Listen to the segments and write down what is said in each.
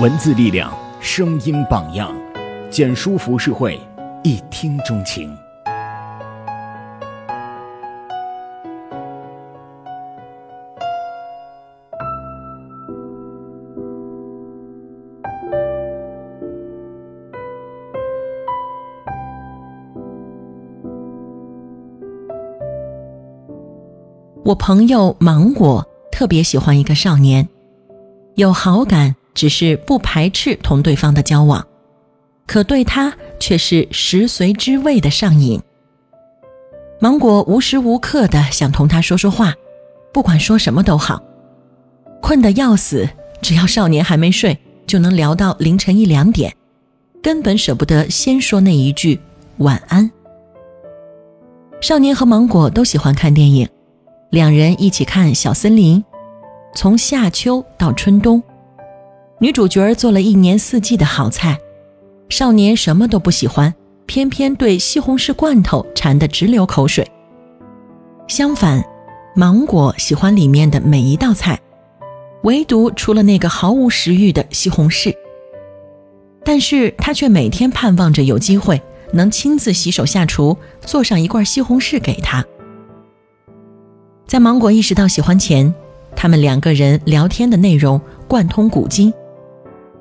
文字力量，声音榜样，简书浮世绘，一听钟情。我朋友芒果特别喜欢一个少年，有好感，只是不排斥同对方的交往，可对他却是食髓知味的上瘾。芒果无时无刻的想同他说说话，不管说什么都好，困得要死，只要少年还没睡，就能聊到凌晨一两点，根本舍不得先说那一句晚安。少年和芒果都喜欢看电影。两人一起看《小森林》，从夏秋到春冬，女主角做了一年四季的好菜，少年什么都不喜欢，偏偏对西红柿罐头馋得直流口水。相反，芒果喜欢里面的每一道菜，唯独除了那个毫无食欲的西红柿。但是他却每天盼望着有机会能亲自洗手下厨，做上一罐西红柿给他。在芒果意识到喜欢前，他们两个人聊天的内容贯通古今，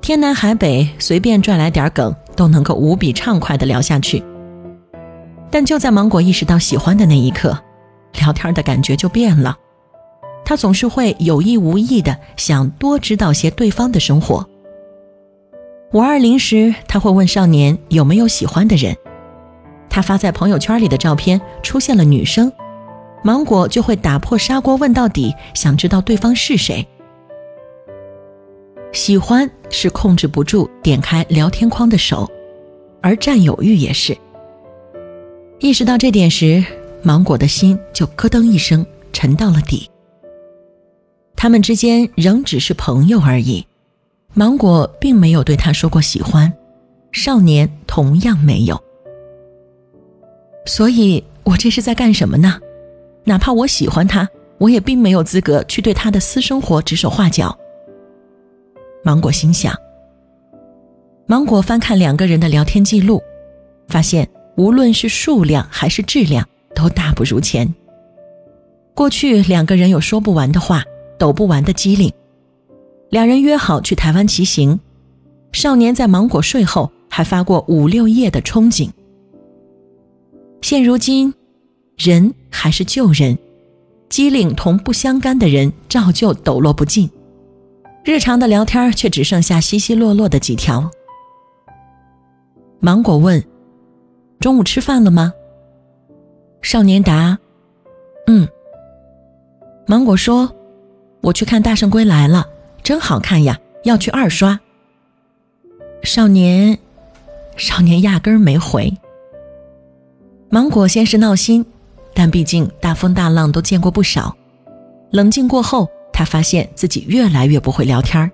天南海北，随便拽来点梗都能够无比畅快地聊下去。但就在芒果意识到喜欢的那一刻，聊天的感觉就变了。他总是会有意无意地想多知道些对方的生活。五二零时，他会问少年有没有喜欢的人，他发在朋友圈里的照片出现了女生。芒果就会打破砂锅问到底，想知道对方是谁。喜欢是控制不住点开聊天框的手，而占有欲也是。意识到这点时，芒果的心就咯噔一声沉到了底。他们之间仍只是朋友而已，芒果并没有对他说过喜欢，少年同样没有。所以，我这是在干什么呢？哪怕我喜欢他，我也并没有资格去对他的私生活指手画脚。芒果心想。芒果翻看两个人的聊天记录，发现无论是数量还是质量都大不如前。过去两个人有说不完的话，抖不完的机灵。两人约好去台湾骑行，少年在芒果睡后还发过五六页的憧憬。现如今。人还是旧人，机灵同不相干的人照旧抖落不尽，日常的聊天却只剩下稀稀落落的几条。芒果问：“中午吃饭了吗？”少年答：“嗯。”芒果说：“我去看《大圣归来》了，真好看呀，要去二刷。”少年，少年压根儿没回。芒果先是闹心。但毕竟大风大浪都见过不少，冷静过后，他发现自己越来越不会聊天儿。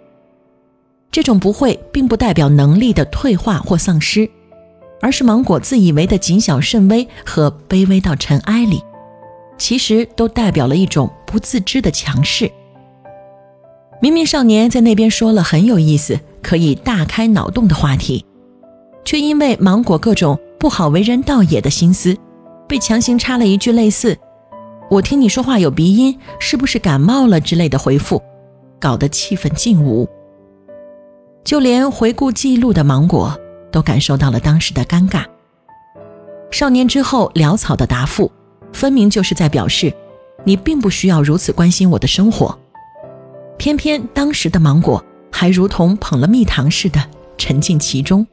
这种不会，并不代表能力的退化或丧失，而是芒果自以为的谨小慎微和卑微到尘埃里，其实都代表了一种不自知的强势。明明少年在那边说了很有意思、可以大开脑洞的话题，却因为芒果各种不好为人道也的心思。被强行插了一句类似“我听你说话有鼻音，是不是感冒了”之类的回复，搞得气氛尽无。就连回顾记录的芒果都感受到了当时的尴尬。少年之后潦草的答复，分明就是在表示你并不需要如此关心我的生活。偏偏当时的芒果还如同捧了蜜糖似的沉浸其中，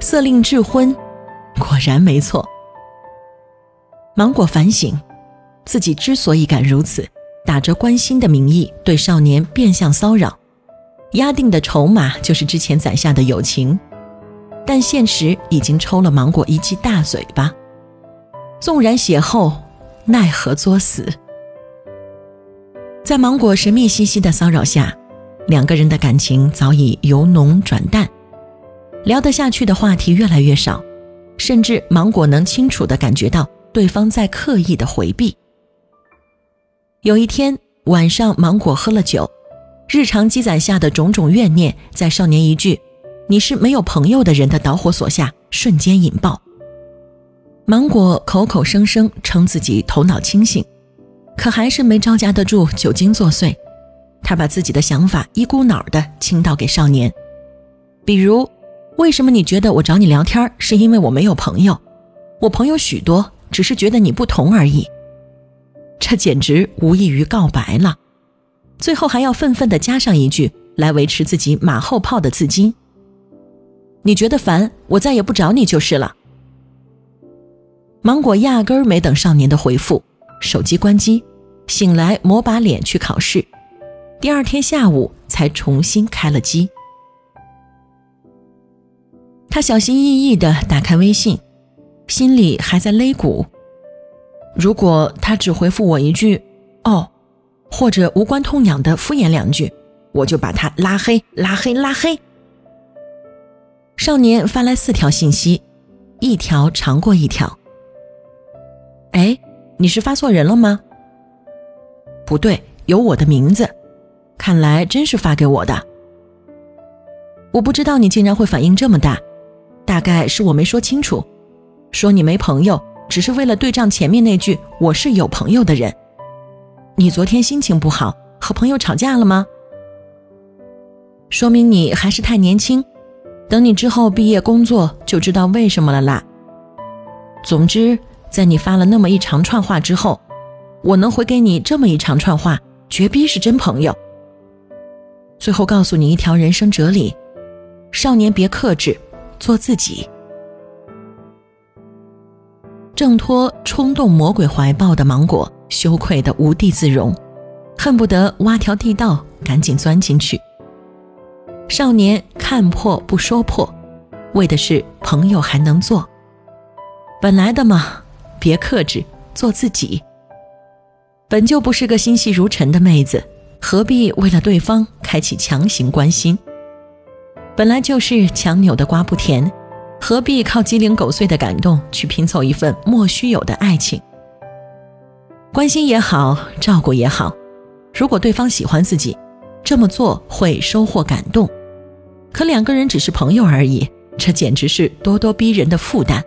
色令智昏。果然没错。芒果反省，自己之所以敢如此，打着关心的名义对少年变相骚扰，压定的筹码就是之前攒下的友情，但现实已经抽了芒果一记大嘴巴。纵然血厚，奈何作死。在芒果神秘兮兮的骚扰下，两个人的感情早已由浓转淡，聊得下去的话题越来越少。甚至芒果能清楚地感觉到对方在刻意的回避。有一天晚上，芒果喝了酒，日常积攒下的种种怨念，在少年一句“你是没有朋友的人”的导火索下，瞬间引爆。芒果口口声声称自己头脑清醒，可还是没招架得住酒精作祟。他把自己的想法一股脑的倾倒给少年，比如，为什么你觉得我找你聊天是因为我没有朋友？我朋友许多，只是觉得你不同而已。这简直无异于告白了。最后还要愤愤地加上一句来维持自己马后炮的自矜。你觉得烦，我再也不找你就是了。芒果压根儿没等少年的回复，手机关机，醒来抹把脸去考试，第二天下午才重新开了机。他小心翼翼地打开微信，心里还在擂鼓。如果他只回复我一句“哦”，或者无关痛痒的敷衍两句，我就把他拉黑、拉黑、拉黑。少年发来四条信息，一条长过一条。哎，你是发错人了吗？不对，有我的名字，看来真是发给我的。我不知道你竟然会反应这么大，大概是我没说清楚，说你没朋友，只是为了对仗前面那句“我是有朋友的人”。你昨天心情不好，和朋友吵架了吗？说明你还是太年轻，等你之后毕业工作就知道为什么了啦。总之。在你发了那么一长串话之后，我能回给你这么一长串话，绝逼是真朋友。最后告诉你一条人生哲理：少年别克制，做自己。挣脱冲动魔鬼怀抱的芒果，羞愧的无地自容，恨不得挖条地道赶紧钻进去。少年看破不说破，为的是朋友还能做。本来的嘛。别克制，做自己。本就不是个心细如尘的妹子，何必为了对方开启强行关心？本来就是强扭的瓜不甜，何必靠鸡零狗碎的感动去拼凑一份莫须有的爱情？关心也好，照顾也好，如果对方喜欢自己，这么做会收获感动。可两个人只是朋友而已，这简直是咄咄逼人的负担。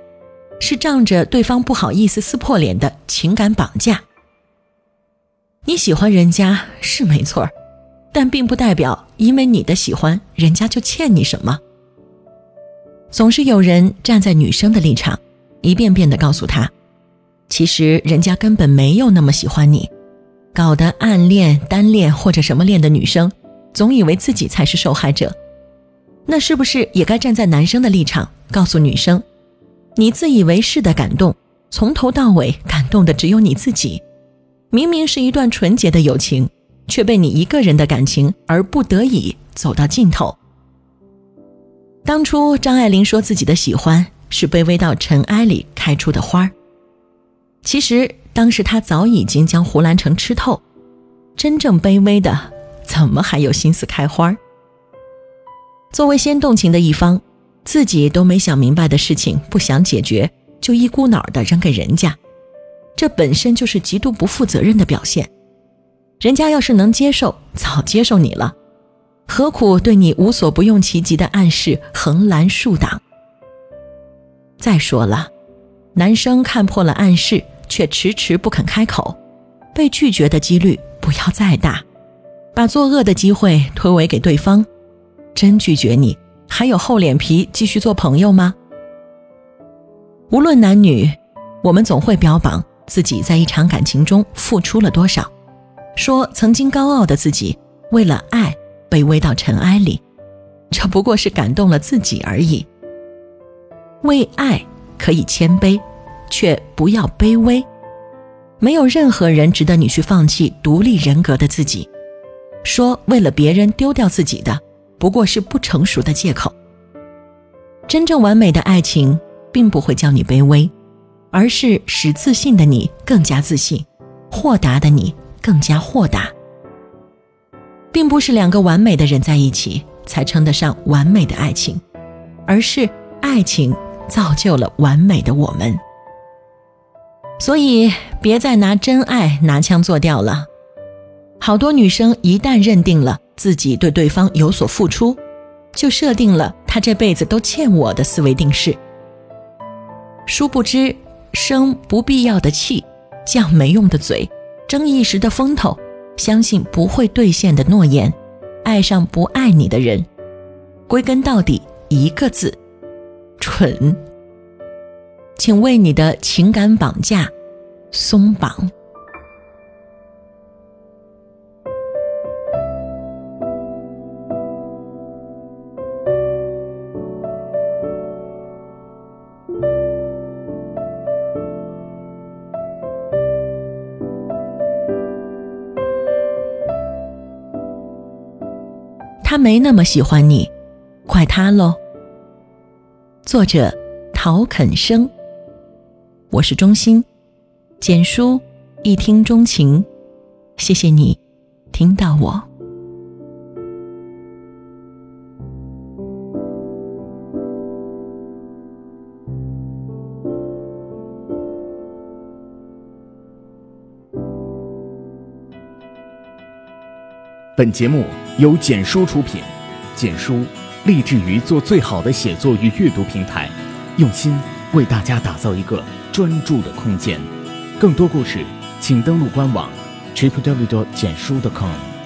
是仗着对方不好意思撕破脸的情感绑架。你喜欢人家是没错，但并不代表因为你的喜欢，人家就欠你什么。总是有人站在女生的立场，一遍遍的告诉她，其实人家根本没有那么喜欢你，搞得暗恋、单恋或者什么恋的女生，总以为自己才是受害者。那是不是也该站在男生的立场，告诉女生？你自以为是的感动，从头到尾感动的只有你自己。明明是一段纯洁的友情，却被你一个人的感情而不得已走到尽头。当初张爱玲说自己的喜欢是卑微到尘埃里开出的花儿，其实当时她早已经将胡兰成吃透。真正卑微的，怎么还有心思开花儿？作为先动情的一方。自己都没想明白的事情，不想解决，就一股脑的扔给人家，这本身就是极度不负责任的表现。人家要是能接受，早接受你了，何苦对你无所不用其极的暗示横拦竖挡？再说了，男生看破了暗示，却迟迟不肯开口，被拒绝的几率不要再大，把作恶的机会推诿给对方，真拒绝你。还有厚脸皮继续做朋友吗？无论男女，我们总会标榜自己在一场感情中付出了多少，说曾经高傲的自己为了爱卑微到尘埃里，这不过是感动了自己而已。为爱可以谦卑，却不要卑微。没有任何人值得你去放弃独立人格的自己，说为了别人丢掉自己的。不过是不成熟的借口。真正完美的爱情，并不会叫你卑微，而是使自信的你更加自信，豁达的你更加豁达。并不是两个完美的人在一起才称得上完美的爱情，而是爱情造就了完美的我们。所以，别再拿真爱拿枪做掉了。好多女生一旦认定了。自己对对方有所付出，就设定了他这辈子都欠我的思维定式。殊不知，生不必要的气，犟没用的嘴，争一时的风头，相信不会兑现的诺言，爱上不爱你的人，归根到底一个字：蠢。请为你的情感绑架松绑。没那么喜欢你，怪他喽。作者：陶肯生。我是钟心，简书一听钟情，谢谢你听到我。本节目由简书出品，简书立志于做最好的写作与阅读平台，用心为大家打造一个专注的空间。更多故事，请登录官网 tripw. 简书 .com。